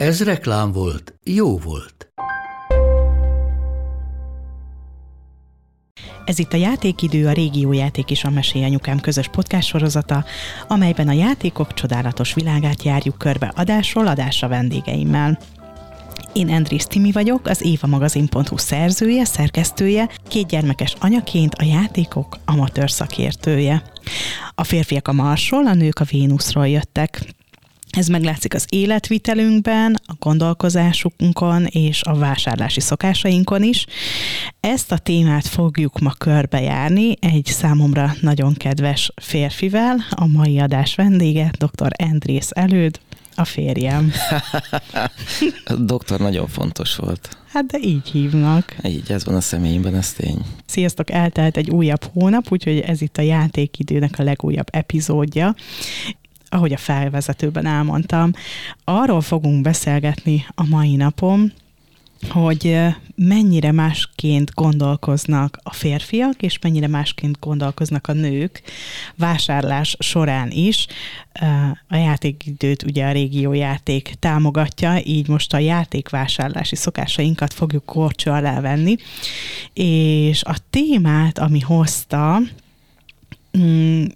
Ez reklám volt, jó volt. Ez itt a Játékidő, a Régió Játék és a Mesély Anyukám közös podcast sorozata, amelyben a játékok csodálatos világát járjuk körbe adásról adásra vendégeimmel. Én Andris Timi vagyok, az évamagazin.hu szerzője, szerkesztője, két gyermekes anyaként a játékok amatőr szakértője. A férfiak a Marsról, a nők a Vénuszról jöttek. Ez meglátszik az életvitelünkben, a gondolkozásunkon és a vásárlási szokásainkon is. Ezt a témát fogjuk ma körbejárni egy számomra nagyon kedves férfivel, a mai adás vendége, dr. Andrész Előd, a férjem. Doktor nagyon fontos volt. Hát de így hívnak. Így, ez van a személyemben, ez tény. Sziasztok, eltelt egy újabb hónap, úgyhogy ez itt a játékidőnek a legújabb epizódja ahogy a felvezetőben elmondtam, arról fogunk beszélgetni a mai napon, hogy mennyire másként gondolkoznak a férfiak, és mennyire másként gondolkoznak a nők vásárlás során is. A játékidőt ugye a régió játék támogatja, így most a játékvásárlási szokásainkat fogjuk korcsó alá venni, és a témát, ami hozta,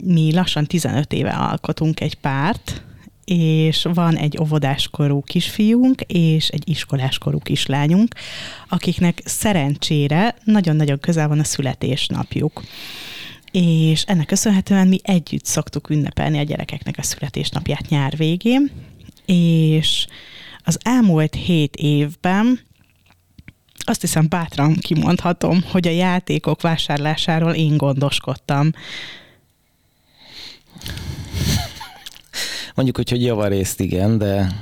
mi lassan 15 éve alkotunk egy párt, és van egy óvodáskorú kisfiunk és egy iskoláskorú kislányunk, akiknek szerencsére nagyon-nagyon közel van a születésnapjuk. És ennek köszönhetően mi együtt szoktuk ünnepelni a gyerekeknek a születésnapját nyár végén, és az elmúlt hét évben azt hiszem bátran kimondhatom, hogy a játékok vásárlásáról én gondoskodtam. Mondjuk, hogy, hogy javarészt igen, de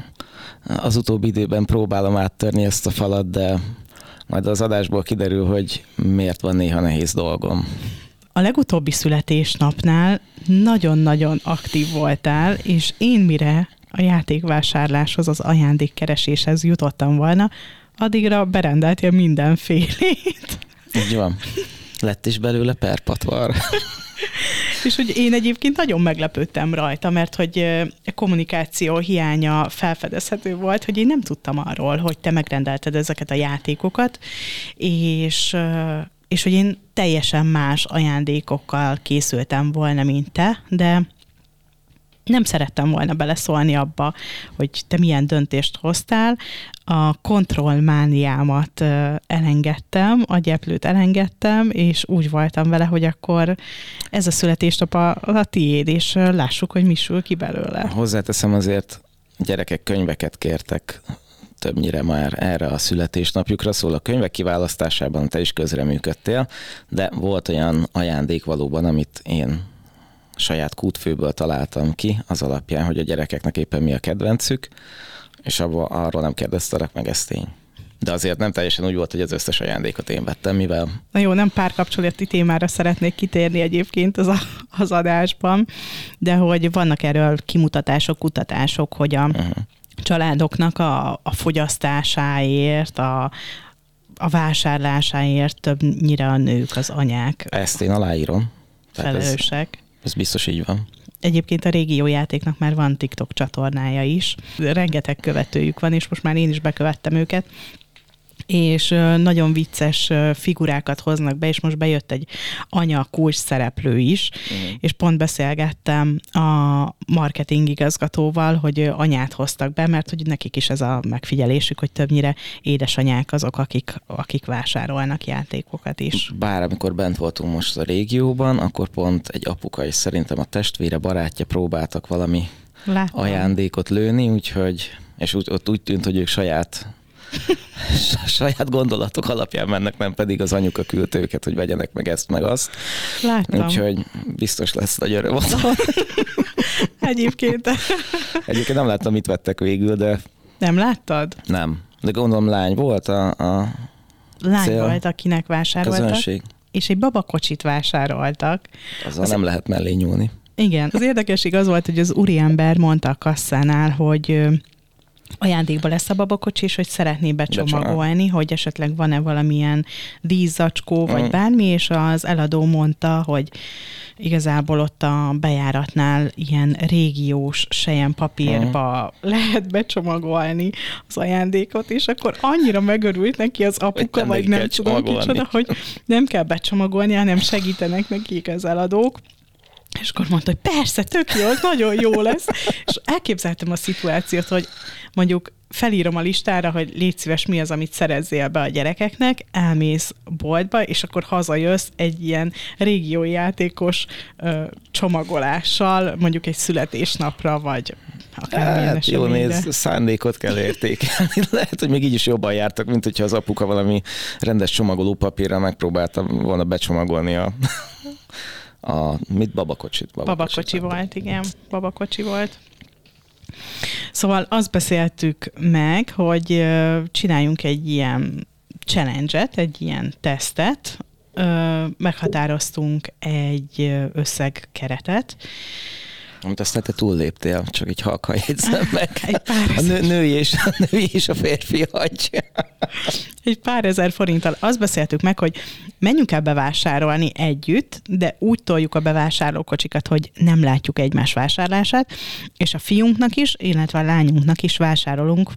az utóbbi időben próbálom áttörni ezt a falat, de majd az adásból kiderül, hogy miért van néha nehéz dolgom. A legutóbbi születésnapnál nagyon-nagyon aktív voltál, és én mire a játékvásárláshoz, az ajándékkereséshez jutottam volna, addigra berendeltél mindenfélét. Így van. Lett is belőle perpatvar. És hogy én egyébként nagyon meglepődtem rajta, mert hogy a kommunikáció hiánya felfedezhető volt, hogy én nem tudtam arról, hogy te megrendelted ezeket a játékokat, és és hogy én teljesen más ajándékokkal készültem volna, mint te, de nem szerettem volna beleszólni abba, hogy te milyen döntést hoztál. A kontrollmániámat elengedtem, a gyeplőt elengedtem, és úgy voltam vele, hogy akkor ez a születésnap a, a tiéd, és lássuk, hogy mi sül ki belőle. Hozzáteszem azért, gyerekek könyveket kértek többnyire már erre a születésnapjukra, szól a könyvek kiválasztásában te is közreműködtél, de volt olyan ajándék valóban, amit én saját kútfőből találtam ki az alapján, hogy a gyerekeknek éppen mi a kedvencük, és abba, arról nem kérdeztelek meg, ezt tény. De azért nem teljesen úgy volt, hogy az összes ajándékot én vettem, mivel... Na jó, nem párkapcsolati témára szeretnék kitérni egyébként az, a, az adásban, de hogy vannak erről kimutatások, kutatások, hogy a uh-huh. családoknak a, a fogyasztásáért, a, a vásárlásáért többnyire a nők, az anyák. Ezt én aláírom. Felelősek. Ez biztos így van. Egyébként a régió játéknak már van TikTok csatornája is. Rengeteg követőjük van, és most már én is bekövettem őket és nagyon vicces figurákat hoznak be, és most bejött egy anya kulcs szereplő is, uh-huh. és pont beszélgettem a marketing igazgatóval, hogy anyát hoztak be, mert hogy nekik is ez a megfigyelésük, hogy többnyire édesanyák azok, akik, akik vásárolnak játékokat is. Bár amikor bent voltunk most a régióban, akkor pont egy apuka és szerintem a testvére, barátja próbáltak valami Láttam. ajándékot lőni, úgyhogy és úgy, ott úgy tűnt, hogy ők saját saját gondolatok alapján mennek, nem pedig az anyuka küldte őket, hogy vegyenek meg ezt, meg azt. Láttam. Úgyhogy biztos lesz nagy öröm Egyébként. Egyébként nem láttam, mit vettek végül, de... Nem láttad? Nem. De gondolom lány volt a, a Lány Cél. volt, akinek vásároltak, közönség. és egy babakocsit vásároltak. Azzal nem lehet mellé nyúlni. Igen. Az érdekesség az volt, hogy az úriember mondta a kasszánál, hogy ajándékba lesz a babakocsi, és hogy szeretné becsomagolni, hogy esetleg van-e valamilyen díszzacskó, vagy Mm. bármi, és az eladó mondta, hogy igazából ott a bejáratnál ilyen régiós sejen papírba lehet becsomagolni az ajándékot, és akkor annyira megörült neki az apuka, nem vagy neki nem tudom kicsoda, hogy nem kell becsomagolni, hanem segítenek nekik az eladók. És akkor mondta, hogy persze, tök jó, ez nagyon jó lesz. És elképzeltem a szituációt, hogy mondjuk felírom a listára, hogy légy szíves, mi az, amit szerezzél be a gyerekeknek, elmész boltba, és akkor hazajössz egy ilyen régiói játékos ö, csomagolással, mondjuk egy születésnapra, vagy akármilyen Hát jó eseményre. néz, szándékot kell értékelni. Lehet, hogy még így is jobban jártak, mint hogyha az apuka valami rendes csomagoló papírral megpróbálta volna becsomagolni a, a mit, babakocsit? Babakocsi volt, igen, babakocsi volt. Szóval azt beszéltük meg, hogy csináljunk egy ilyen challenge-et, egy ilyen tesztet, meghatároztunk egy összegkeretet. Amit aztán te túlléptél, csak így halkan jegyzem meg. Egy pár A nő, női, és, a női és a férfi hagyja. egy pár ezer forinttal azt beszéltük meg, hogy menjünk el bevásárolni együtt, de úgy toljuk a bevásárlókocsikat, hogy nem látjuk egymás vásárlását, és a fiunknak is, illetve a lányunknak is vásárolunk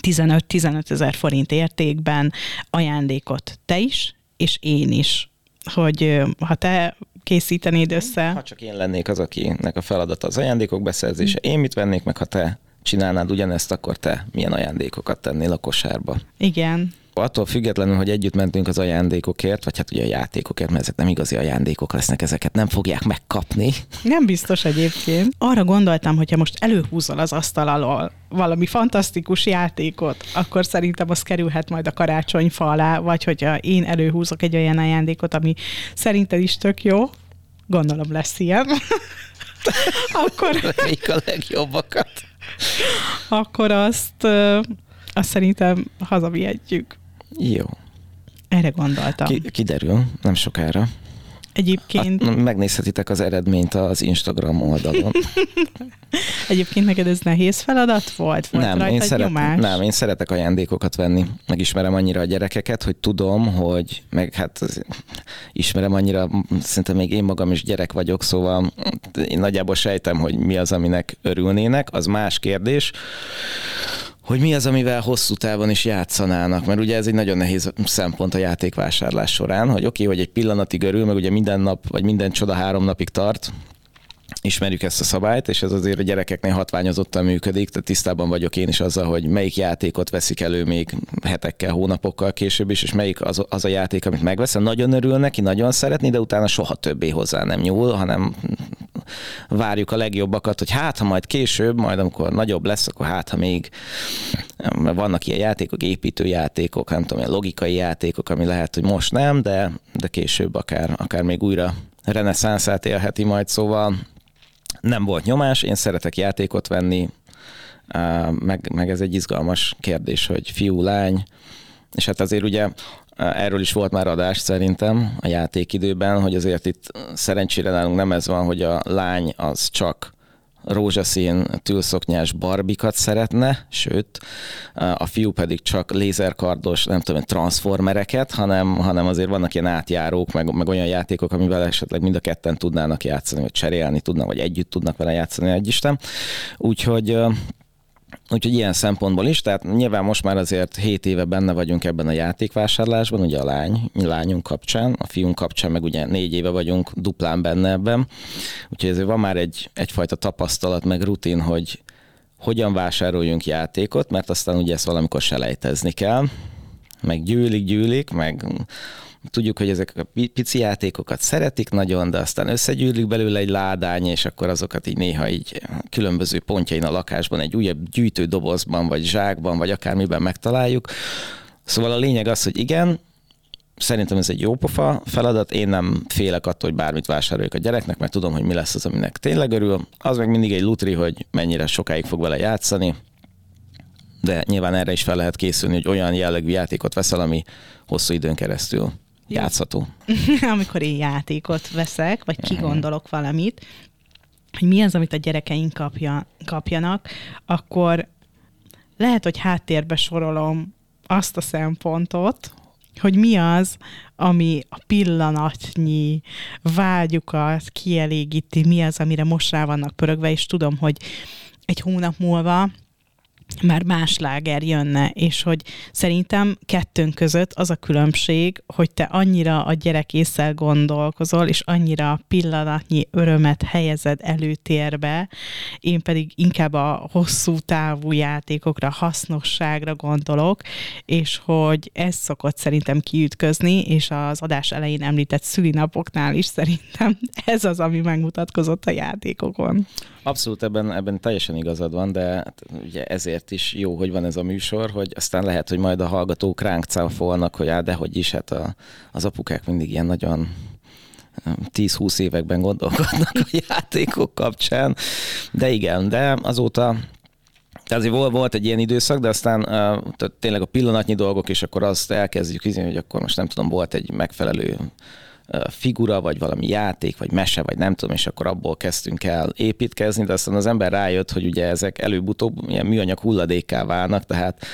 15-15 ezer forint értékben ajándékot te is, és én is. Hogy ha te készítenéd össze, Ha csak én lennék az, akinek a feladata az ajándékok beszerzése, én mit vennék meg, ha te csinálnád ugyanezt, akkor te milyen ajándékokat tennél a kosárba? igen, Attól függetlenül, hogy együtt mentünk az ajándékokért, vagy hát ugye a játékokért, mert ezek nem igazi ajándékok lesznek, ezeket nem fogják megkapni. Nem biztos egyébként. Arra gondoltam, hogyha most előhúzol az asztal alól valami fantasztikus játékot, akkor szerintem az kerülhet majd a karácsonyfa alá, vagy hogyha én előhúzok egy olyan ajándékot, ami szerinted is tök jó, gondolom lesz ilyen, akkor, Reméljük a legjobbakat. akkor azt, azt szerintem hazavihetjük. Jó. Erre gondoltam. Ki, kiderül, nem sokára. Egyébként, Hát, megnézhetitek az eredményt az Instagram oldalon. egyébként neked ez nehéz feladat volt? Volt nem, én szeret, nyomás? nem, én szeretek ajándékokat venni. Megismerem annyira a gyerekeket, hogy tudom, hogy meg hát ismerem annyira, szerintem még én magam is gyerek vagyok, szóval én nagyjából sejtem, hogy mi az, aminek örülnének. Az más kérdés, hogy mi az, amivel hosszú távon is játszanának, mert ugye ez egy nagyon nehéz szempont a játékvásárlás során, hogy oké, okay, hogy egy pillanatig örül, meg ugye minden nap, vagy minden csoda három napig tart, ismerjük ezt a szabályt, és ez azért a gyerekeknél hatványozottan működik, tehát tisztában vagyok én is azzal, hogy melyik játékot veszik elő még hetekkel, hónapokkal később is, és melyik az, az a játék, amit megveszem. Nagyon örül neki, nagyon szeretni, de utána soha többé hozzá nem nyúl, hanem várjuk a legjobbakat, hogy hát, ha majd később, majd amikor nagyobb lesz, akkor hát, ha még vannak ilyen játékok, építőjátékok, nem tudom, ilyen logikai játékok, ami lehet, hogy most nem, de, de később akár, akár még újra reneszánszát élheti majd, szóval nem volt nyomás, én szeretek játékot venni, meg, meg ez egy izgalmas kérdés, hogy fiú, lány, és hát azért ugye erről is volt már adás szerintem a játékidőben, hogy azért itt szerencsére nálunk nem ez van, hogy a lány az csak rózsaszín tülszoknyás barbikat szeretne, sőt, a fiú pedig csak lézerkardos, nem tudom, transformereket, hanem, hanem azért vannak ilyen átjárók, meg, meg olyan játékok, amivel esetleg mind a ketten tudnának játszani, vagy cserélni tudnak, vagy együtt tudnak vele játszani egy Isten. Úgyhogy Úgyhogy ilyen szempontból is, tehát nyilván most már azért 7 éve benne vagyunk ebben a játékvásárlásban, ugye a lány, lányunk kapcsán, a fiunk kapcsán meg ugye négy éve vagyunk duplán benne ebben, úgyhogy ezért van már egy, egyfajta tapasztalat, meg rutin, hogy hogyan vásároljunk játékot, mert aztán ugye ezt valamikor selejtezni kell, meg gyűlik, gyűlik, meg tudjuk, hogy ezek a pici játékokat szeretik nagyon, de aztán összegyűlik belőle egy ládány, és akkor azokat így néha így különböző pontjain a lakásban, egy újabb gyűjtődobozban, vagy zsákban, vagy akármiben megtaláljuk. Szóval a lényeg az, hogy igen, szerintem ez egy jó pofa feladat, én nem félek attól, hogy bármit vásároljak a gyereknek, mert tudom, hogy mi lesz az, aminek tényleg örül. Az meg mindig egy lutri, hogy mennyire sokáig fog vele játszani, de nyilván erre is fel lehet készülni, hogy olyan jellegű játékot veszel, ami hosszú időn keresztül játszható. Amikor én játékot veszek, vagy kigondolok valamit, hogy mi az, amit a gyerekeink kapja, kapjanak, akkor lehet, hogy háttérbe sorolom azt a szempontot, hogy mi az, ami a pillanatnyi vágyukat kielégíti, mi az, amire most rá vannak pörögve, és tudom, hogy egy hónap múlva már más láger jönne, és hogy szerintem kettőnk között az a különbség, hogy te annyira a gyerek észsel gondolkozol, és annyira pillanatnyi örömet helyezed előtérbe, én pedig inkább a hosszú távú játékokra, hasznosságra gondolok, és hogy ez szokott szerintem kiütközni, és az adás elején említett szülinapoknál is szerintem ez az, ami megmutatkozott a játékokon. Abszolút ebben, ebben teljesen igazad van, de hát ugye ezért is jó, hogy van ez a műsor, hogy aztán lehet, hogy majd a hallgatók ránk cáfolnak, hogy de hogy is, hát a, az apukák mindig ilyen nagyon 10-20 években gondolkodnak a játékok kapcsán. De igen, de azóta tehát azért volt, volt egy ilyen időszak, de aztán uh, tehát tényleg a pillanatnyi dolgok, és akkor azt elkezdjük hogy akkor most nem tudom, volt egy megfelelő figura, vagy valami játék, vagy mese, vagy nem tudom, és akkor abból kezdtünk el építkezni, de aztán az ember rájött, hogy ugye ezek előbb-utóbb ilyen műanyag hulladékká válnak, tehát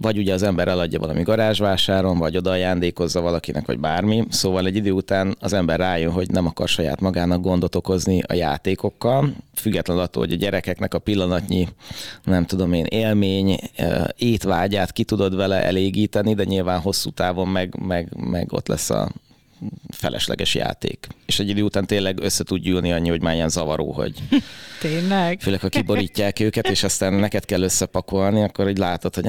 vagy ugye az ember eladja valami garázsvásáron, vagy oda ajándékozza valakinek, vagy bármi. Szóval egy idő után az ember rájön, hogy nem akar saját magának gondot okozni a játékokkal, függetlenül attól, hogy a gyerekeknek a pillanatnyi, nem tudom én, élmény, étvágyát ki tudod vele elégíteni, de nyilván hosszú távon meg, meg, meg ott lesz a felesleges játék. És egy idő után tényleg össze tud gyűlni annyi, hogy már ilyen zavaró, hogy tényleg. Főleg, ha kiborítják őket, és aztán neked kell összepakolni, akkor így látod, hogy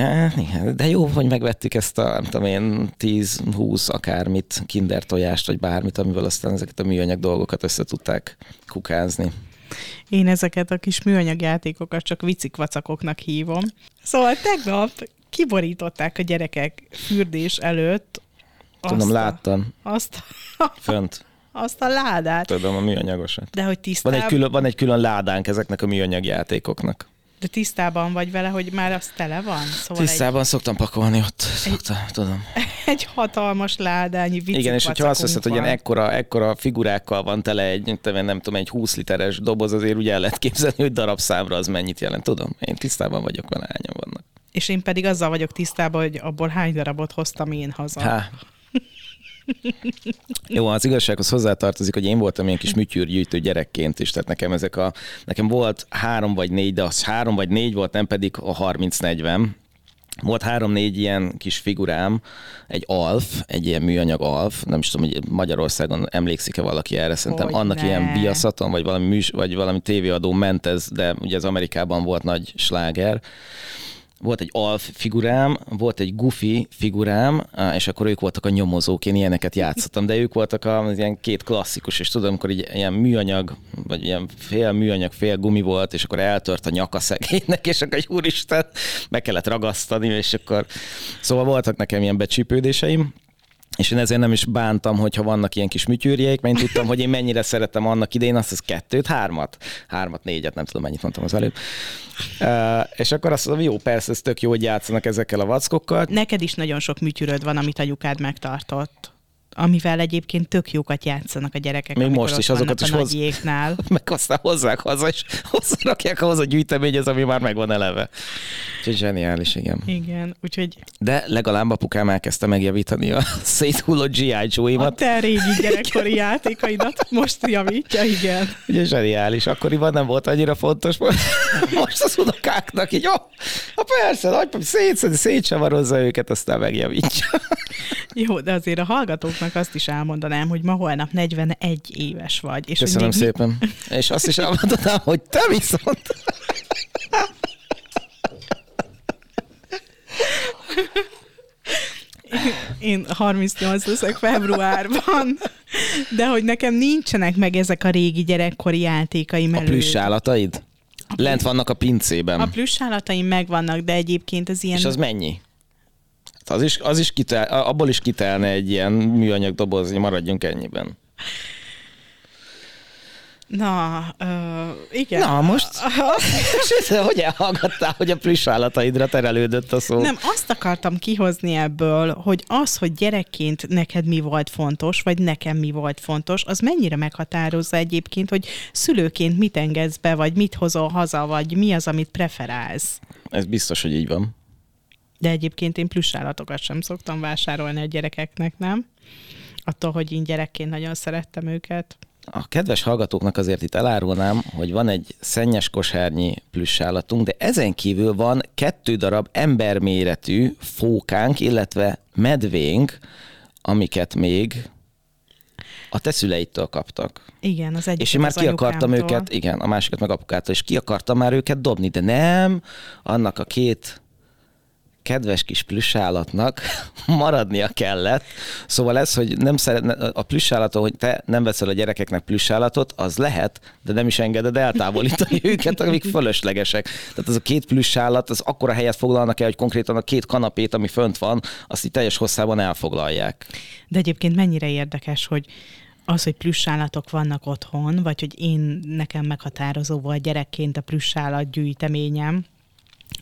de jó, hogy megvettük ezt a, nem tudom én, 10-20 akármit, kinder tojást, vagy bármit, amivel aztán ezeket a műanyag dolgokat össze tudták kukázni. Én ezeket a kis műanyag játékokat csak vicikvacakoknak hívom. Szóval tegnap kiborították a gyerekek fürdés előtt Tudom, azt láttam. Azt Fönt. Azt a ládát. Tudom, a műanyagosat. De hogy tisztában... Van egy, külön, van egy külön ládánk ezeknek a műanyag játékoknak. De tisztában vagy vele, hogy már az tele van? Szóval tisztában egy... szoktam pakolni ott, egy... szoktam, tudom. Egy hatalmas ládányi vicik Igen, és hogyha azt veszed, hogy ilyen ekkora, ekkora figurákkal van tele egy, nem tudom, egy 20 literes doboz, azért ugye el lehet képzelni, hogy darabszámra az mennyit jelent. Tudom, én tisztában vagyok vele, hányan vannak. És én pedig azzal vagyok tisztában, hogy abból hány darabot hoztam én haza. Há, jó, az igazsághoz hozzátartozik, hogy én voltam ilyen kis műtyűrgyűjtő gyerekként is, tehát nekem ezek a, nekem volt három vagy négy, de az három vagy négy volt, nem pedig a 30-40, volt három-négy ilyen kis figurám, egy alf, egy ilyen műanyag alf, nem is tudom, hogy Magyarországon emlékszik-e valaki erre, szerintem hogy annak ne. ilyen biaszaton, vagy valami, műs, vagy valami tévéadó ment ez, de ugye az Amerikában volt nagy sláger, volt egy alf figurám, volt egy gufi figurám, és akkor ők voltak a nyomozók, én ilyeneket játszottam, de ők voltak az ilyen két klasszikus, és tudom, amikor így ilyen műanyag, vagy ilyen fél műanyag, fél gumi volt, és akkor eltört a nyaka szegénynek, és akkor egy úristen, be kellett ragasztani, és akkor szóval voltak nekem ilyen becsípődéseim, és én ezért nem is bántam, hogyha vannak ilyen kis műtyűrjeik, mert én tudtam, hogy én mennyire szeretem annak idején azt az kettőt, hármat, hármat, négyet, nem tudom mennyit mondtam az előbb. Uh, és akkor azt mondom, jó, persze, ez tök jó, hogy játszanak ezekkel a vackokkal. Neked is nagyon sok műtyűröd van, amit anyukád megtartott amivel egyébként tök jókat játszanak a gyerekek. Még most is azokat is hoz... meg aztán hozzák haza, és hozzárakják ahhoz a gyűjteményhez, ami már megvan eleve. Úgyhogy zseniális, igen. Igen, úgyhogy... De legalább apukám elkezdte megjavítani a széthullott G.I. Joe-imat. A te régi gyerekkori játékaidat most javítja, igen. Ugye zseniális. Akkoriban nem volt annyira fontos. Most az unokáknak így, oh, ha persze, nagypap szét, szétsavarozza őket, aztán megjavítja. Jó, de azért a hallgatóknak azt is elmondanám, hogy ma holnap 41 éves vagy. És Köszönöm még szépen. És azt is elmondanám, hogy te viszont... Én 38 leszek februárban, de hogy nekem nincsenek meg ezek a régi gyerekkori játékaim A plüss állataid? Lent vannak a pincében. A plüss állataim megvannak, de egyébként az ilyen... És az mennyi? Az is, az is kitel, abból is kitelne egy ilyen műanyag doboz, maradjunk ennyiben. Na, ö, igen. Na, most hogy elhallgattál, hogy a plusz állataidra terelődött a szó? Nem, azt akartam kihozni ebből, hogy az, hogy gyerekként neked mi volt fontos, vagy nekem mi volt fontos, az mennyire meghatározza egyébként, hogy szülőként mit engedsz be, vagy mit hozol haza, vagy mi az, amit preferálsz. Ez biztos, hogy így van. De egyébként én plusz állatokat sem szoktam vásárolni a gyerekeknek, nem? Attól, hogy én gyerekként nagyon szerettem őket. A kedves hallgatóknak azért itt elárulnám, hogy van egy szennyes kosárnyi plüssállatunk, de ezen kívül van kettő darab emberméretű fókánk, illetve medvénk, amiket még a te szüleitől kaptak. Igen, az egyik És én már ki akartam őket, igen, a másikat meg apukától, és ki akartam már őket dobni, de nem, annak a két kedves kis plüssállatnak maradnia kellett. Szóval ez, hogy nem szeretne, a plüssállatot, hogy te nem veszel a gyerekeknek plüssállatot, az lehet, de nem is engeded eltávolítani őket, amik fölöslegesek. Tehát az a két plüssállat, az akkora helyet foglalnak el, hogy konkrétan a két kanapét, ami fönt van, azt így teljes hosszában elfoglalják. De egyébként mennyire érdekes, hogy az, hogy plüssállatok vannak otthon, vagy hogy én nekem meghatározó volt gyerekként a plüssállat gyűjteményem,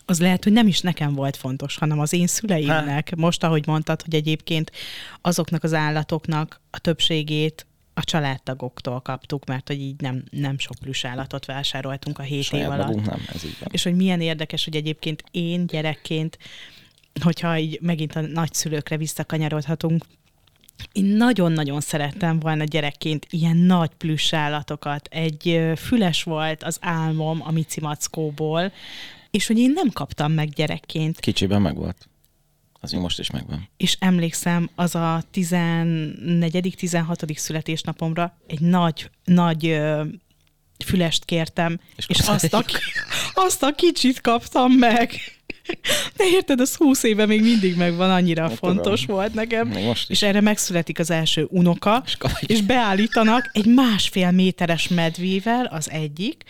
az lehet, hogy nem is nekem volt fontos, hanem az én szüleimnek. Ha. Most, ahogy mondtad, hogy egyébként azoknak az állatoknak a többségét a családtagoktól kaptuk, mert hogy így nem, nem sok plusz állatot vásároltunk a hét Saját év alatt. Nem, ez így van. És hogy milyen érdekes, hogy egyébként én gyerekként, hogyha így megint a nagyszülőkre visszakanyarodhatunk, én nagyon-nagyon szerettem volna gyerekként ilyen nagy plusz állatokat. Egy füles volt az álmom a Mici Mackóból, és hogy én nem kaptam meg gyerekként. Kicsiben meg volt. Az még most is megvan. És emlékszem, az a 14. 16. születésnapomra egy nagy, nagy ö, fülest kértem, és, és azt, a, azt a kicsit kaptam meg. De érted, az 20 éve még mindig megvan, annyira hát fontos tudom. volt nekem. Most és erre megszületik az első unoka, és, és beállítanak egy másfél méteres medvével az egyik,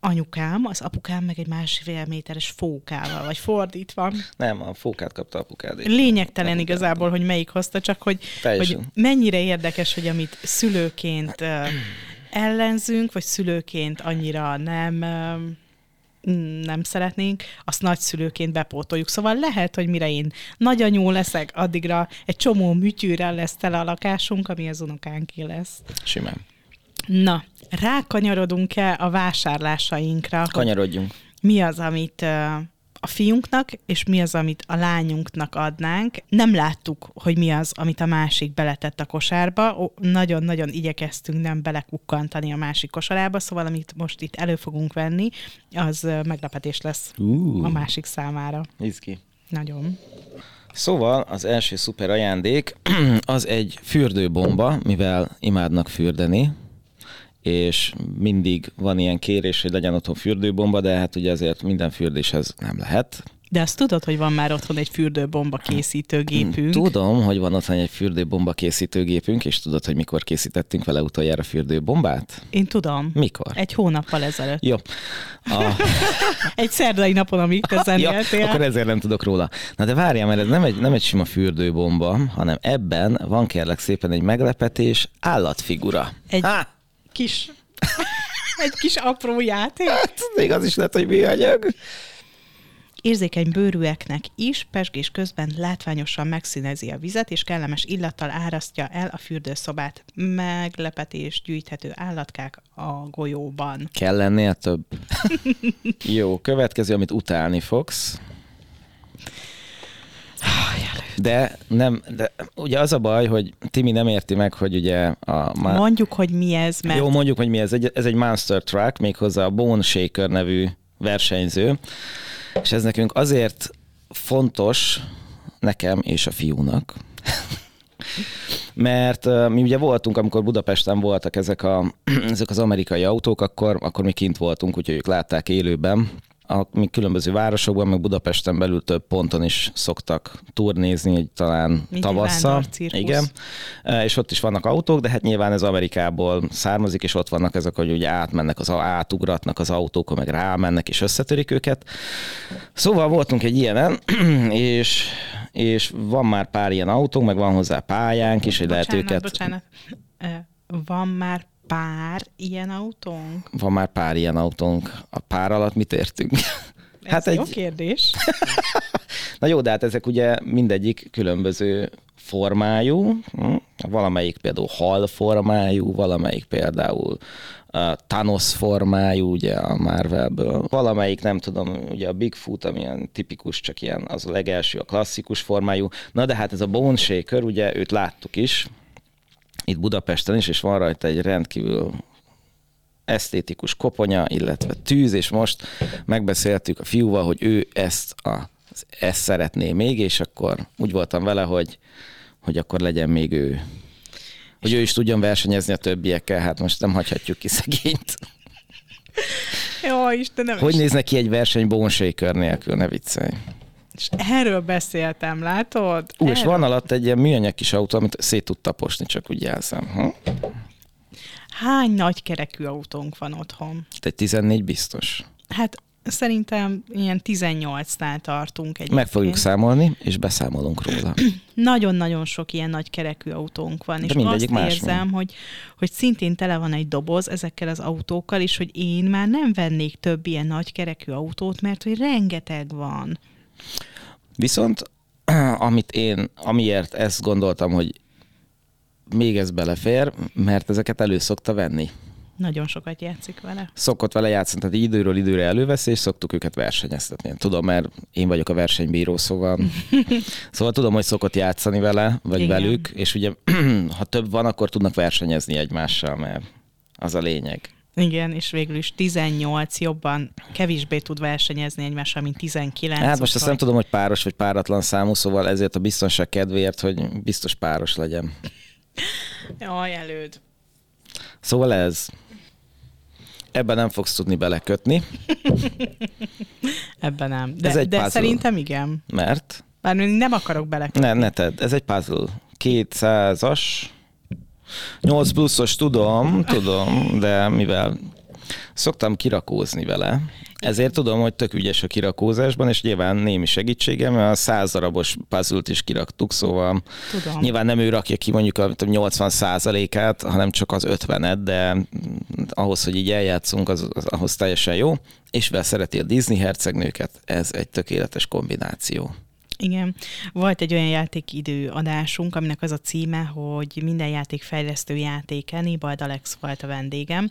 anyukám, az apukám meg egy másfél méteres fókával, vagy fordítva. Nem, a fókát kapta apukád. Lényegtelen igazából, hogy melyik hozta, csak hogy, hogy mennyire érdekes, hogy amit szülőként ellenzünk, vagy szülőként annyira nem nem szeretnénk, azt nagyszülőként bepótoljuk. Szóval lehet, hogy mire én nagyanyú leszek, addigra egy csomó műtyűrel lesz tele a lakásunk, ami az unokánké lesz. Simán. Na, rákanyarodunk-e a vásárlásainkra? Kanyarodjunk. Mi az, amit a fiunknak, és mi az, amit a lányunknak adnánk. Nem láttuk, hogy mi az, amit a másik beletett a kosárba. Nagyon-nagyon igyekeztünk nem belekukkantani a másik kosarába, szóval amit most itt elő fogunk venni, az meglepetés lesz uh, a másik számára. Izgi. Nagyon. Szóval az első szuper ajándék az egy fürdőbomba, mivel imádnak fürdeni, és mindig van ilyen kérés, hogy legyen otthon fürdőbomba, de hát ugye ezért minden fürdéshez nem lehet. De azt tudod, hogy van már otthon egy fürdőbomba készítőgépünk? Tudom, hogy van otthon egy fürdőbomba készítőgépünk, és tudod, hogy mikor készítettünk vele utoljára fürdőbombát? Én tudom. Mikor? Egy hónappal ezelőtt. Jó. A... egy szerdai napon, amíg te zenéltél. ja, akkor ezért nem tudok róla. Na de várjál, mert ez nem egy, nem egy sima fürdőbomba, hanem ebben van kérlek szépen egy meglepetés állatfigura. Egy... Ha! Kis, egy kis apró játék. Hát, még az is lehet, hogy műanyag. Érzékeny bőrűeknek is pesgés közben látványosan megszínezi a vizet, és kellemes illattal árasztja el a fürdőszobát. Meglepetés gyűjthető állatkák a golyóban. Kell lennél több? Jó, következő, amit utálni fogsz. De nem, de ugye az a baj, hogy Timi nem érti meg, hogy ugye a... Má... Mondjuk, hogy mi ez, mert... Jó, mondjuk, hogy mi ez. Ez egy Monster Truck, méghozzá a Bone Shaker nevű versenyző, és ez nekünk azért fontos nekem és a fiúnak, mert uh, mi ugye voltunk, amikor Budapesten voltak ezek, a, ezek az amerikai autók, akkor, akkor mi kint voltunk, úgyhogy ők látták élőben, a, mi különböző városokban, meg Budapesten belül több ponton is szoktak turnézni, egy talán Mint tavasszal. Igen, e, és ott is vannak autók, de hát nyilván ez Amerikából származik, és ott vannak ezek, hogy ugye átmennek, az, átugratnak az autókon, meg rámennek, és összetörik őket. Szóval voltunk egy ilyenen, és, és van már pár ilyen autónk, meg van hozzá pályánk is, hogy bocsánat, lehet őket... Bocsánat, van már pár ilyen autónk? Van már pár ilyen autónk. A pár alatt mit értünk? Ez hát jó egy... kérdés. Na jó, de hát ezek ugye mindegyik különböző formájú, hm? valamelyik például hal formájú, valamelyik például uh, Thanos formájú, ugye a Marvelből, valamelyik nem tudom, ugye a Bigfoot, ami ilyen tipikus, csak ilyen az a legelső, a klasszikus formájú. Na de hát ez a Bone Shaker, ugye őt láttuk is, itt Budapesten is, és van rajta egy rendkívül esztétikus koponya, illetve tűz, és most megbeszéltük a fiúval, hogy ő ezt a ezt szeretné még, és akkor úgy voltam vele, hogy, hogy akkor legyen még ő. Hogy ő is tudjon versenyezni a többiekkel, hát most nem hagyhatjuk ki szegényt. Jó, Istenem. Hogy néz neki egy verseny Bone Shaker nélkül, ne viccelj. És erről beszéltem, látod? Ú, és van alatt egy ilyen műanyag kis autó, amit szét tud taposni, csak úgy jelzem. Hm? Hány nagy kerekű autónk van otthon? Egy 14 biztos. Hát Szerintem ilyen 18-nál tartunk egyébként. Meg fogjuk számolni, és beszámolunk róla. Nagyon-nagyon sok ilyen nagy kerekű autónk van, De és azt más érzem, van. hogy, hogy szintén tele van egy doboz ezekkel az autókkal, és hogy én már nem vennék több ilyen nagy kerekű autót, mert hogy rengeteg van. Viszont amit én, amiért ezt gondoltam, hogy még ez belefér, mert ezeket elő szokta venni. Nagyon sokat játszik vele. Szokott vele játszani, tehát időről időre előveszi, és szoktuk őket versenyeztetni. Tudom, mert én vagyok a versenybíró, szóval, szóval tudom, hogy szokott játszani vele, vagy Igen. velük, és ugye ha több van, akkor tudnak versenyezni egymással, mert az a lényeg. Igen, és végül is 18 jobban, kevésbé tud versenyezni egymással, mint 19. Hát most azt nem tudom, hogy páros vagy páratlan számú, szóval ezért a biztonság kedvéért, hogy biztos páros legyen. Jaj, előd. Szóval ez. Ebben nem fogsz tudni belekötni. Ebben nem. De, ez egy de szerintem igen. Mert? Bár nem akarok belekötni. Ne, ne tedd. Ez egy puzzle. 200-as. 8 pluszos tudom, tudom, de mivel szoktam kirakózni vele, ezért tudom, hogy tök ügyes a kirakózásban, és nyilván némi segítségem, mert a száz darabos puzzle is kiraktuk, szóval tudom. nyilván nem ő rakja ki mondjuk a 80 át hanem csak az 50-et, de ahhoz, hogy így eljátszunk, az, az ahhoz teljesen jó, és vel szereti a Disney hercegnőket, ez egy tökéletes kombináció. Igen. Volt egy olyan játékidő adásunk, aminek az a címe, hogy minden játék fejlesztő játék, Nibald Alex volt a vendégem,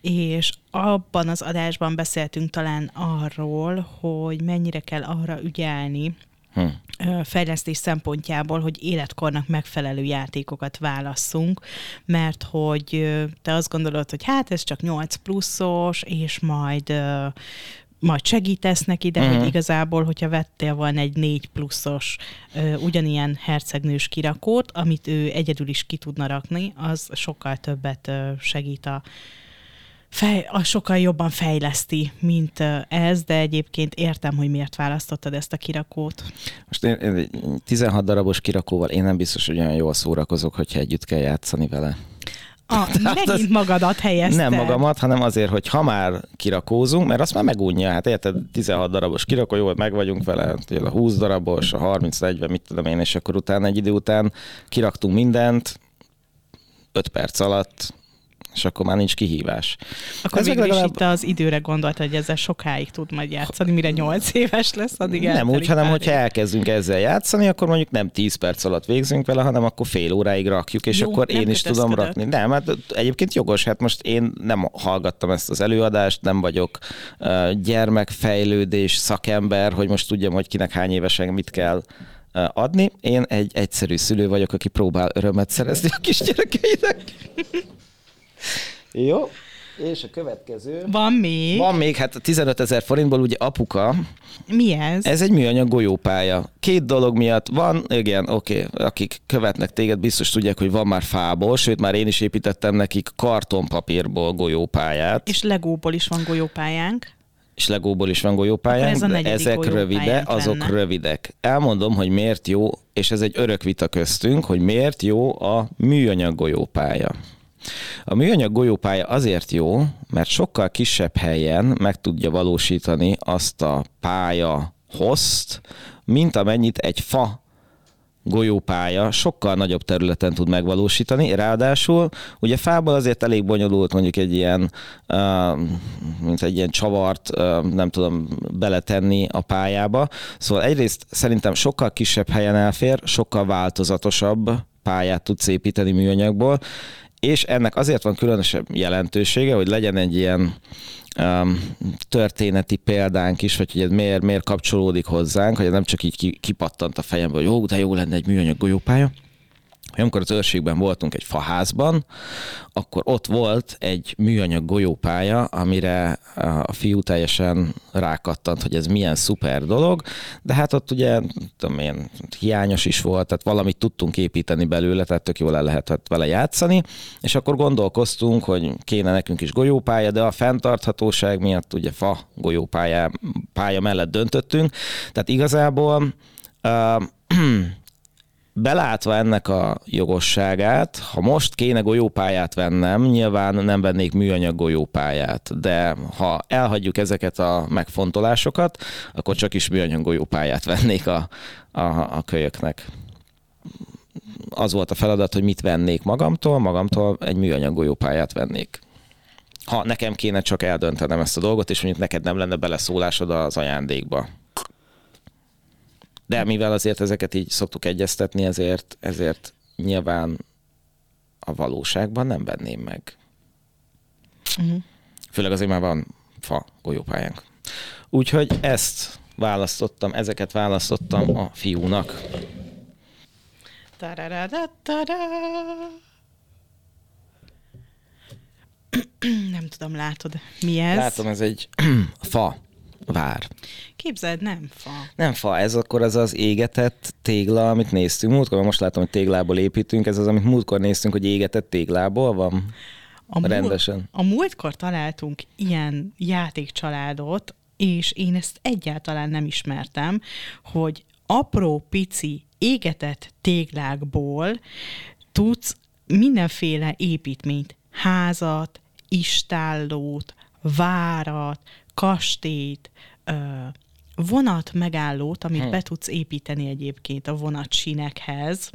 és abban az adásban beszéltünk talán arról, hogy mennyire kell arra ügyelni, Hmm. fejlesztés szempontjából, hogy életkornak megfelelő játékokat válasszunk, mert hogy te azt gondolod, hogy hát ez csak 8 pluszos, és majd majd segítesz neki, de uh-huh. hogy mhm. igazából, hogyha vettél volna egy négy pluszos ö, ugyanilyen hercegnős kirakót, amit ő egyedül is ki tudna rakni, az sokkal többet ö, segít a fej, a sokkal jobban fejleszti, mint ez, de egyébként értem, hogy miért választottad ezt a kirakót. Most én, én 16 darabos kirakóval én nem biztos, hogy olyan jól szórakozok, hogyha együtt kell játszani vele. Ah, megint az, magadat helyezted. Nem magamat, hanem azért, hogy ha már kirakózunk, mert azt már megunja, hát érted, 16 darabos kirakó, jó, meg vagyunk vele, a 20 darabos, a 30-40, mit tudom én, és akkor utána egy idő után kiraktunk mindent, 5 perc alatt és akkor már nincs kihívás. Akkor még legalább... itt az időre gondolt, hogy ezzel sokáig tud majd játszani, mire 8 éves lesz, addig Nem úgy, hanem hogyha elkezdünk ezzel játszani, akkor mondjuk nem 10 perc alatt végzünk vele, hanem akkor fél óráig rakjuk, és Jó, akkor én is tudom rakni. Nem, hát egyébként jogos, hát most én nem hallgattam ezt az előadást, nem vagyok uh, gyermekfejlődés szakember, hogy most tudjam, hogy kinek hány évesen mit kell adni. Én egy egyszerű szülő vagyok, aki próbál örömet szerezni a kisgyerekeinek. Jó. És a következő. Van még. Van még, hát 15 ezer forintból ugye apuka. Mi ez? Ez egy műanyag golyópálya. Két dolog miatt van, igen, oké, okay, akik követnek téged, biztos tudják, hogy van már fából, sőt már én is építettem nekik kartonpapírból golyópályát. És legóból is van golyópályánk és legóból is van golyópályánk, ez de ezek rövide, azok lenne. rövidek. Elmondom, hogy miért jó, és ez egy örök vita köztünk, hogy miért jó a műanyag golyópálya. A műanyag golyópálya azért jó, mert sokkal kisebb helyen meg tudja valósítani azt a pálya host, mint amennyit egy fa golyópálya sokkal nagyobb területen tud megvalósítani, ráadásul ugye fából azért elég bonyolult mondjuk egy ilyen, mint egy ilyen csavart, nem tudom beletenni a pályába. Szóval egyrészt szerintem sokkal kisebb helyen elfér, sokkal változatosabb pályát tudsz építeni műanyagból, és ennek azért van különösebb jelentősége, hogy legyen egy ilyen um, történeti példánk is, vagy hogy ez miért, miért kapcsolódik hozzánk, hogy nem csak így kipattant a fejembe, hogy jó, de jó lenne egy műanyag golyópálya, amikor az őrségben voltunk egy faházban, akkor ott volt egy műanyag golyópálya, amire a fiú teljesen rákattant, hogy ez milyen szuper dolog, de hát ott ugye, tudom én, hiányos is volt, tehát valamit tudtunk építeni belőle, tehát tök jól el lehetett vele játszani, és akkor gondolkoztunk, hogy kéne nekünk is golyópálya, de a fenntarthatóság miatt ugye fa golyópálya pálya mellett döntöttünk, tehát igazából uh, belátva ennek a jogosságát, ha most kéne golyópályát vennem, nyilván nem vennék műanyag golyópályát, de ha elhagyjuk ezeket a megfontolásokat, akkor csak is műanyag golyópályát vennék a, a, a kölyöknek. Az volt a feladat, hogy mit vennék magamtól, magamtól egy műanyag golyópályát vennék. Ha nekem kéne csak eldöntenem ezt a dolgot, és mondjuk neked nem lenne beleszólásod az ajándékba de mivel azért ezeket így szoktuk egyeztetni, ezért, ezért nyilván a valóságban nem venném meg. Uh-huh. Főleg azért már van fa golyópályánk. Úgyhogy ezt választottam, ezeket választottam a fiúnak. Nem tudom, látod, mi ez? Látom, ez egy fa vár. Képzeld, nem fa. Nem fa, ez akkor az az égetett tégla, amit néztünk múltkor, most látom, hogy téglából építünk, ez az, amit múltkor néztünk, hogy égetett téglából van? A Rendesen. Múlt, a múltkor találtunk ilyen játékcsaládot, és én ezt egyáltalán nem ismertem, hogy apró, pici, égetett téglákból tudsz mindenféle építményt, házat, istállót, várat, kastélyt, vonat megállót, amit hmm. be tudsz építeni egyébként a vonatsínekhez,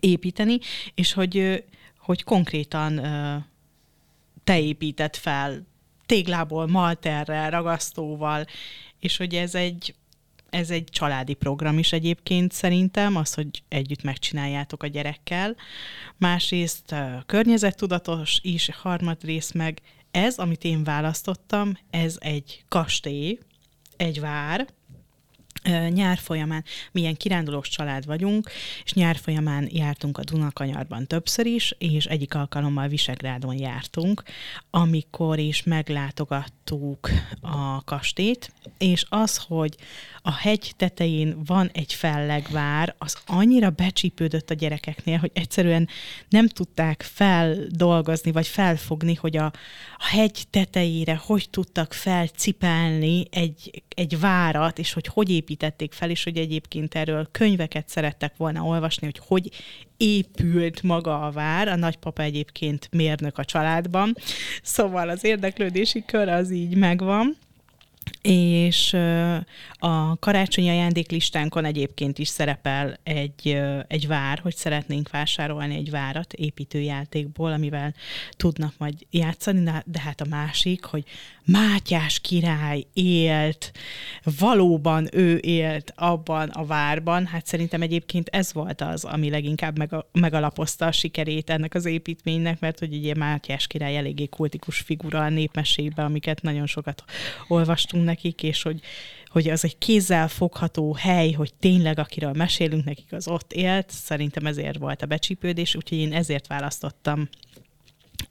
építeni, és hogy, hogy konkrétan te épített fel téglából, malterrel, ragasztóval, és hogy ez egy, ez egy családi program is egyébként szerintem, az, hogy együtt megcsináljátok a gyerekkel. Másrészt környezettudatos is, harmadrészt meg ez, amit én választottam, ez egy kastély, egy vár, nyár folyamán milyen kirándulós család vagyunk, és nyár folyamán jártunk a Dunakanyarban többször is, és egyik alkalommal Visegrádon jártunk, amikor is meglátogattuk a kastét, és az, hogy a hegy tetején van egy fellegvár, az annyira becsípődött a gyerekeknél, hogy egyszerűen nem tudták feldolgozni, vagy felfogni, hogy a, a hegy tetejére hogy tudtak felcipelni egy, egy várat, és hogy hogy építették fel, és hogy egyébként erről könyveket szerettek volna olvasni, hogy hogy épült maga a vár, a nagypapa egyébként mérnök a családban, szóval az érdeklődési kör az így megvan. És a karácsonyi ajándéklistánkon egyébként is szerepel egy, egy vár, hogy szeretnénk vásárolni egy várat építőjátékból, amivel tudnak majd játszani, de hát a másik, hogy Mátyás király élt, valóban ő élt abban a várban, hát szerintem egyébként ez volt az, ami leginkább megalapozta a sikerét ennek az építménynek, mert hogy ugye Mátyás király eléggé kultikus figura a népmesébe, amiket nagyon sokat olvastunk nekik, és hogy, hogy az egy kézzel fogható hely, hogy tényleg akiről mesélünk nekik, az ott élt, szerintem ezért volt a becsípődés, úgyhogy én ezért választottam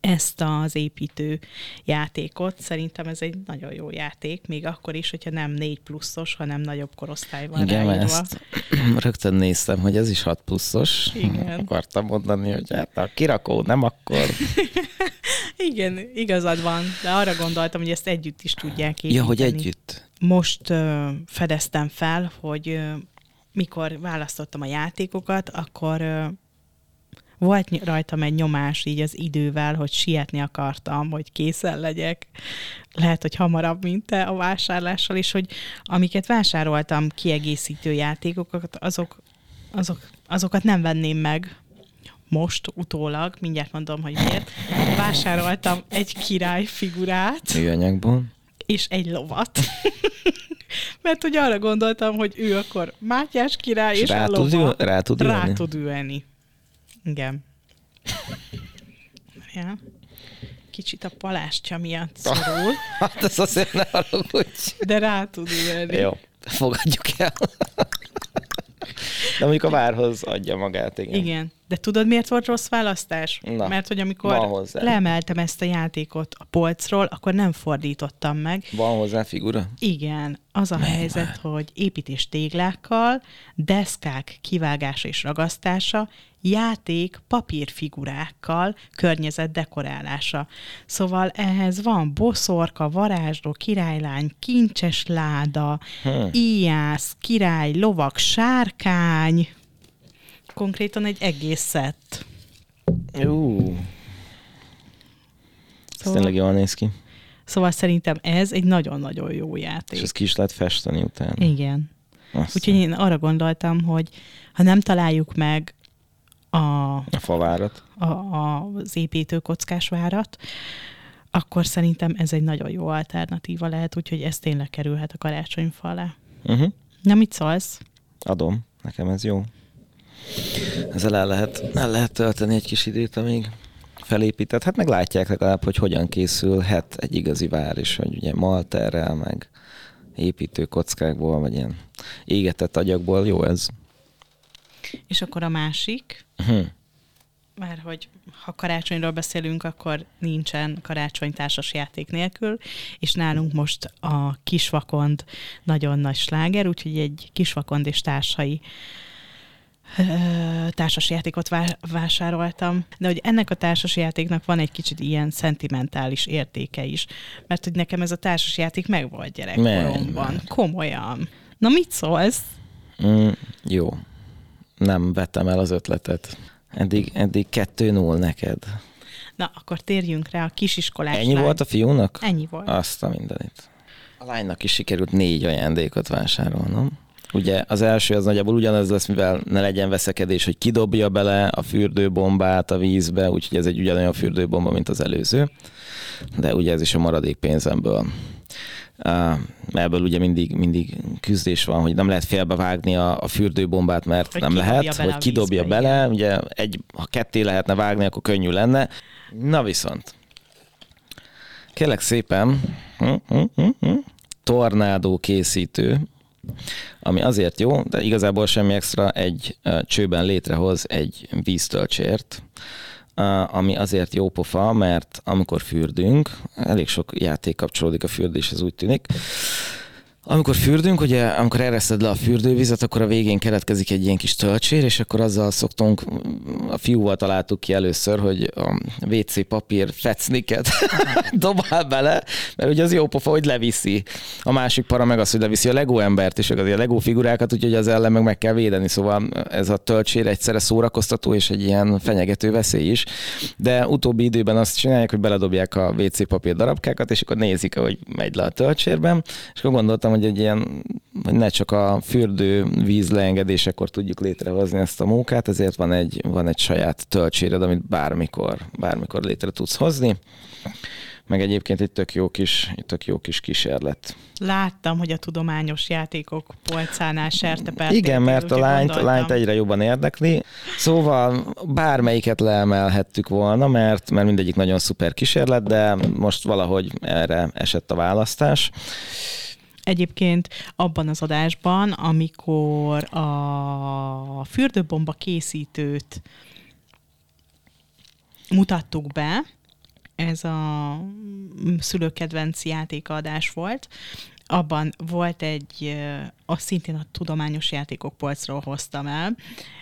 ezt az építő játékot. Szerintem ez egy nagyon jó játék, még akkor is, hogyha nem 4 pluszos, hanem nagyobb korosztály van Igen, ráírva. ezt rögtön néztem, hogy ez is 6 pluszos. Igen. Akartam mondani, hogy hát a kirakó nem akkor. Igen, igazad van, de arra gondoltam, hogy ezt együtt is tudják építeni. Ja, hogy együtt. Most uh, fedeztem fel, hogy uh, mikor választottam a játékokat, akkor volt rajtam egy nyomás így az idővel, hogy sietni akartam, hogy készen legyek. Lehet, hogy hamarabb, mint te a vásárlással, és hogy amiket vásároltam kiegészítő játékokat, azok azok, azokat nem venném meg most, utólag, mindjárt mondom, hogy miért. Vásároltam egy király figurát. Műanyagból. És egy lovat. Mert hogy arra gondoltam, hogy ő akkor Mátyás király, és, és rá a lova tud, rá tud ülni? Rá tud ülni. Igen. Ja. Kicsit a palástja miatt szorul. hát ez azért ne haragudj. De rá tud ülni. Jó, fogadjuk el. De mondjuk a várhoz adja magát, igen. Igen. De tudod, miért volt rossz választás? Na, Mert hogy amikor leemeltem ezt a játékot a polcról, akkor nem fordítottam meg. Van hozzá figura? Igen. Az a Mely helyzet, már? hogy építés téglákkal, deszkák kivágása és ragasztása, játék papírfigurákkal, környezet dekorálása. Szóval ehhez van boszorka, varázsló, királylány, kincses láda, hmm. íjász, király, lovak, sárkány, konkrétan egy egész szett. Jó. Szóval, tényleg jól néz ki. Szóval szerintem ez egy nagyon-nagyon jó játék. És ezt ki is lehet festeni utána. Igen. Aztán. Úgyhogy én arra gondoltam, hogy ha nem találjuk meg a, a favárat, a, a, az építőkockás várat, akkor szerintem ez egy nagyon jó alternatíva lehet, úgyhogy ez tényleg kerülhet a karácsonyfa alá. Uh-huh. Na, mit szólsz? Adom. Nekem ez jó. Ezzel el lehet, el lehet tölteni egy kis időt, amíg felépített. Hát meg látják legalább, hogy hogyan készülhet egy igazi vár is, hogy ugye malterrel, meg építő kockákból, vagy ilyen égetett agyagból. Jó ez. És akkor a másik, uh-huh. mert hogy ha karácsonyról beszélünk, akkor nincsen karácsony társas játék nélkül, és nálunk most a kisvakond nagyon nagy sláger, úgyhogy egy kisvakond és társai társasjátékot vásároltam, de hogy ennek a társasjátéknak van egy kicsit ilyen szentimentális értéke is, mert hogy nekem ez a társasjáték meg volt gyerekkoromban. Komolyan. Na mit szólsz? Mm, jó. Nem vettem el az ötletet. Eddig, eddig 2-0 neked. Na, akkor térjünk rá a kisiskolás Ennyi lány. volt a fiúnak? Ennyi volt. Azt a mindenit. A lánynak is sikerült négy ajándékot vásárolnom. Ugye az első az nagyjából ugyanaz lesz, mivel ne legyen veszekedés, hogy kidobja bele a fürdőbombát a vízbe, úgyhogy ez egy ugyanolyan fürdőbomba, mint az előző. De ugye ez is a maradék pénzemből. Ebből ugye mindig, mindig küzdés van, hogy nem lehet félbevágni a, a fürdőbombát, mert hogy nem lehet, hogy kidobja vízbe, bele. Igen. Ugye egy, ha ketté lehetne vágni, akkor könnyű lenne. Na viszont, kérlek szépen, hm, hm, hm, tornádó készítő, ami azért jó, de igazából semmi extra, egy csőben létrehoz egy víztölcsért, ami azért jó pofa, mert amikor fürdünk, elég sok játék kapcsolódik a fürdéshez, úgy tűnik, amikor fürdünk, ugye, amikor ereszted le a fürdővizet, akkor a végén keletkezik egy ilyen kis töltsér, és akkor azzal szoktunk, a fiúval találtuk ki először, hogy a WC papír fecniket dobál bele, mert ugye az jó pofa, hogy leviszi. A másik para meg az, hogy leviszi a Lego embert és a Lego figurákat, úgyhogy az ellen meg meg kell védeni, szóval ez a töltsér egyszerre szórakoztató és egy ilyen fenyegető veszély is. De utóbbi időben azt csinálják, hogy beledobják a WC papír darabkákat, és akkor nézik, hogy megy le a töltsérben, és akkor gondoltam, hogy egy ilyen, hogy ne csak a fürdő víz leengedésekor tudjuk létrehozni ezt a munkát, ezért van egy, van egy saját töltséred, amit bármikor, bármikor létre tudsz hozni. Meg egyébként egy tök jó kis, egy tök jó kis kísérlet. Láttam, hogy a tudományos játékok polcánál sertepelték. Igen, mert a lányt, a lányt egyre jobban érdekli. Szóval bármelyiket leemelhettük volna, mert, mert mindegyik nagyon szuper kísérlet, de most valahogy erre esett a választás. Egyébként abban az adásban, amikor a fürdőbomba készítőt mutattuk be, ez a szülőkedvenc játékadás volt, abban volt egy, azt szintén a tudományos játékok polcról hoztam el,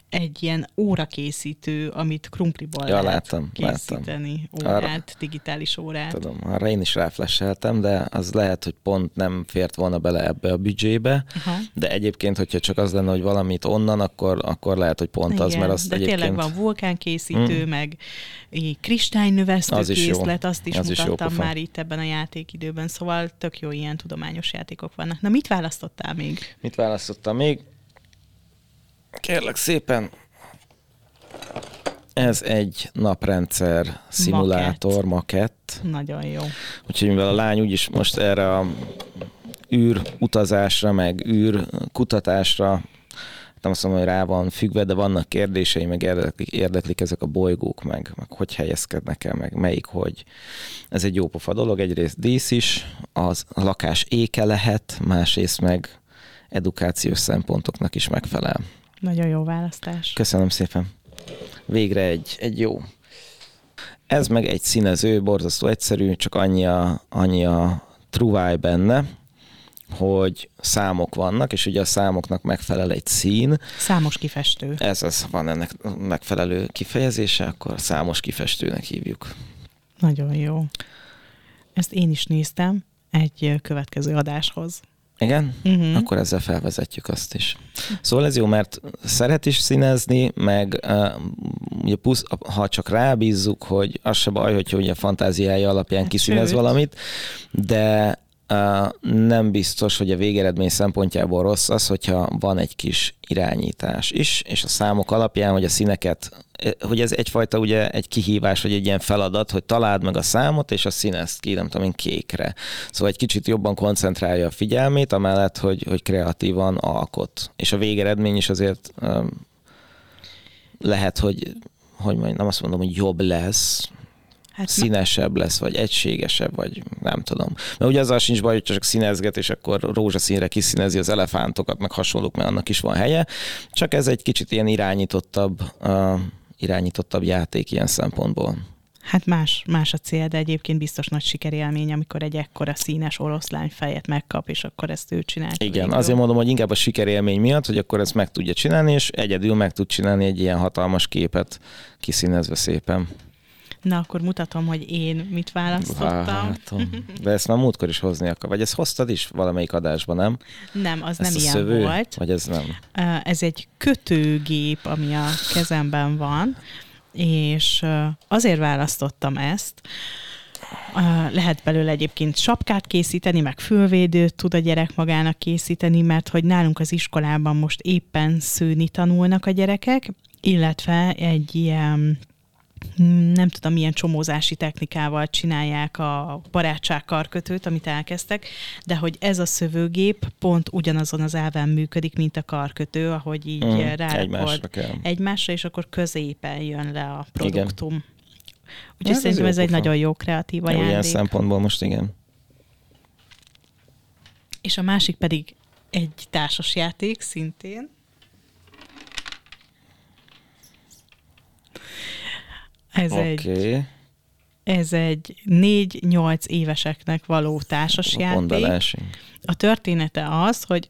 egy ilyen órakészítő, amit krumpliból ja, lehet láttam, készíteni, láttam. órát, arra, digitális órát. Tudom, arra én is ráflesseltem, de az lehet, hogy pont nem fért volna bele ebbe a büdzsébe, Aha. de egyébként, hogyha csak az lenne, hogy valamit onnan, akkor, akkor lehet, hogy pont Igen, az, mert azt de egyébként... tényleg van vulkánkészítő, hmm. meg kristálynövesztő az készlet, azt is az mutattam is már itt ebben a játékidőben, szóval tök jó ilyen tudományos játékok vannak. Na mit választottál még? Mit választottam még? Kérlek szépen, ez egy naprendszer szimulátor, makett. Nagyon jó. Úgyhogy mivel a lány úgyis most erre a űr utazásra, meg űr kutatásra nem azt mondom, hogy rá van függve, de vannak kérdései, meg érdeklik, érdeklik ezek a bolygók, meg, meg hogy helyezkednek el, meg melyik, hogy. Ez egy jó pofa dolog, egyrészt dísz is, az lakás éke lehet, másrészt meg edukációs szempontoknak is megfelel. Nagyon jó választás. Köszönöm szépen. Végre egy, egy jó. Ez meg egy színező, borzasztó egyszerű, csak annyi a, annyi a truváj benne, hogy számok vannak, és ugye a számoknak megfelel egy szín. Számos kifestő. Ez az, van ennek megfelelő kifejezése, akkor számos kifestőnek hívjuk. Nagyon jó. Ezt én is néztem egy következő adáshoz. Igen? Uh-huh. Akkor ezzel felvezetjük azt is. Szóval ez jó, mert szeret is színezni, meg uh, ugye pusz, ha csak rábízzuk, hogy az se baj, hogyha ugye a fantáziája alapján hát kiszínez Sőt. valamit, de nem biztos, hogy a végeredmény szempontjából rossz az, hogyha van egy kis irányítás is, és a számok alapján, hogy a színeket, hogy ez egyfajta ugye egy kihívás, vagy egy ilyen feladat, hogy találd meg a számot, és a színezt ki, nem tudom én, kékre. Szóval egy kicsit jobban koncentrálja a figyelmét, amellett, hogy, hogy kreatívan alkot. És a végeredmény is azért lehet, hogy hogy mondjam, nem azt mondom, hogy jobb lesz, hát színesebb lesz, vagy egységesebb, vagy nem tudom. Mert ugye azzal sincs baj, hogy csak színezget, és akkor rózsaszínre kiszínezi az elefántokat, meg hasonlók, mert annak is van helye. Csak ez egy kicsit ilyen irányítottabb, uh, irányítottabb játék ilyen szempontból. Hát más, más a cél, de egyébként biztos nagy sikerélmény, amikor egy ekkora színes oroszlány fejet megkap, és akkor ezt ő csinálja. Igen, végül. azért mondom, hogy inkább a sikerélmény miatt, hogy akkor ezt meg tudja csinálni, és egyedül meg tud csinálni egy ilyen hatalmas képet kiszínezve szépen. Na, akkor mutatom, hogy én mit választottam. Látom. De ezt már múltkor is hozni akar. Vagy ezt hoztad is valamelyik adásban, nem? Nem, az ezt nem ilyen szövő? volt. Vagy ez nem? Ez egy kötőgép, ami a kezemben van, és azért választottam ezt, lehet belőle egyébként sapkát készíteni, meg fülvédőt tud a gyerek magának készíteni, mert hogy nálunk az iskolában most éppen szőni tanulnak a gyerekek, illetve egy ilyen nem tudom, milyen csomózási technikával csinálják a barátságkarkötőt, amit elkezdtek, de hogy ez a szövőgép pont ugyanazon az elven működik, mint a karkötő, ahogy így mm, egymásra, egymásra, és akkor középen jön le a produktum. Igen. Úgyhogy ez szerintem ez egy nagyon jó kreatív ajándék. Ilyen szempontból most igen. És a másik pedig egy társasjáték szintén, Ez okay. egy ez egy négy-nyolc éveseknek való társasjáték. A története az, hogy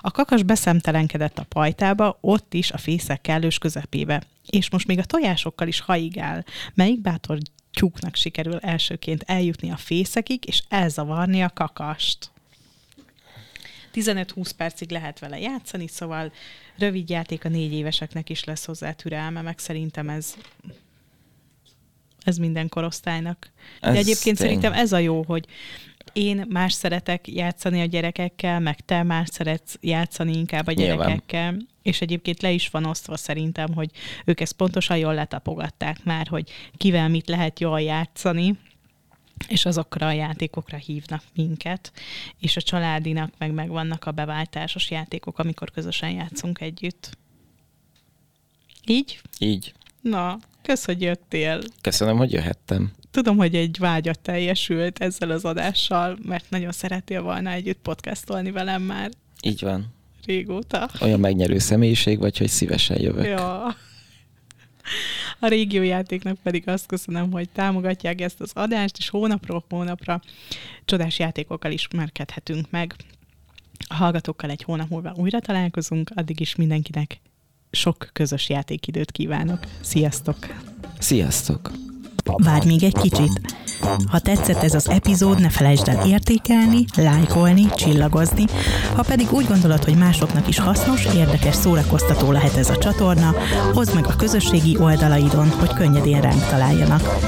a kakas beszemtelenkedett a pajtába, ott is a fészek kellős közepébe. És most még a tojásokkal is haigál. Melyik bátor tyúknak sikerül elsőként eljutni a fészekig, és elzavarni a kakast? 15-20 percig lehet vele játszani, szóval rövid játék a négy éveseknek is lesz hozzá türelme, meg szerintem ez ez minden korosztálynak. De ez egyébként tény. szerintem ez a jó, hogy én más szeretek játszani a gyerekekkel, meg te más szeretsz játszani inkább a gyerekekkel. Nyilván. És egyébként le is van osztva szerintem, hogy ők ezt pontosan jól letapogatták már, hogy kivel mit lehet jól játszani, és azokra a játékokra hívnak minket, és a családinak meg megvannak a beváltásos játékok, amikor közösen játszunk együtt. Így? Így. Na, kösz, hogy jöttél. Köszönöm, hogy jöhettem. Tudom, hogy egy vágyat teljesült ezzel az adással, mert nagyon szeretél volna együtt podcastolni velem már. Így van. Régóta. Olyan megnyerő személyiség vagy, hogy szívesen jövök. Ja. A régiójátéknak pedig azt köszönöm, hogy támogatják ezt az adást, és hónapról hónapra csodás játékokkal ismerkedhetünk meg. A hallgatókkal egy hónap múlva újra találkozunk, addig is mindenkinek sok közös játékidőt kívánok. Sziasztok! Sziasztok! Várj még egy kicsit! Ha tetszett ez az epizód, ne felejtsd el értékelni, lájkolni, csillagozni. Ha pedig úgy gondolod, hogy másoknak is hasznos, érdekes, szórakoztató lehet ez a csatorna, hozd meg a közösségi oldalaidon, hogy könnyedén ránk találjanak.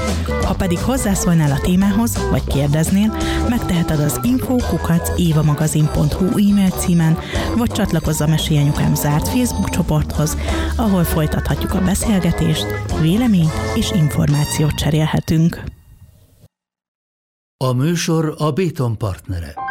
Ha pedig hozzászólnál a témához, vagy kérdeznél, megteheted az info.évamagazin.hu e-mail címen, vagy csatlakozz a Mesélyanyukám zárt Facebook csoporthoz, ahol folytathatjuk a beszélgetést, véleményt és információt cserélhetünk. A műsor a Béton partnere.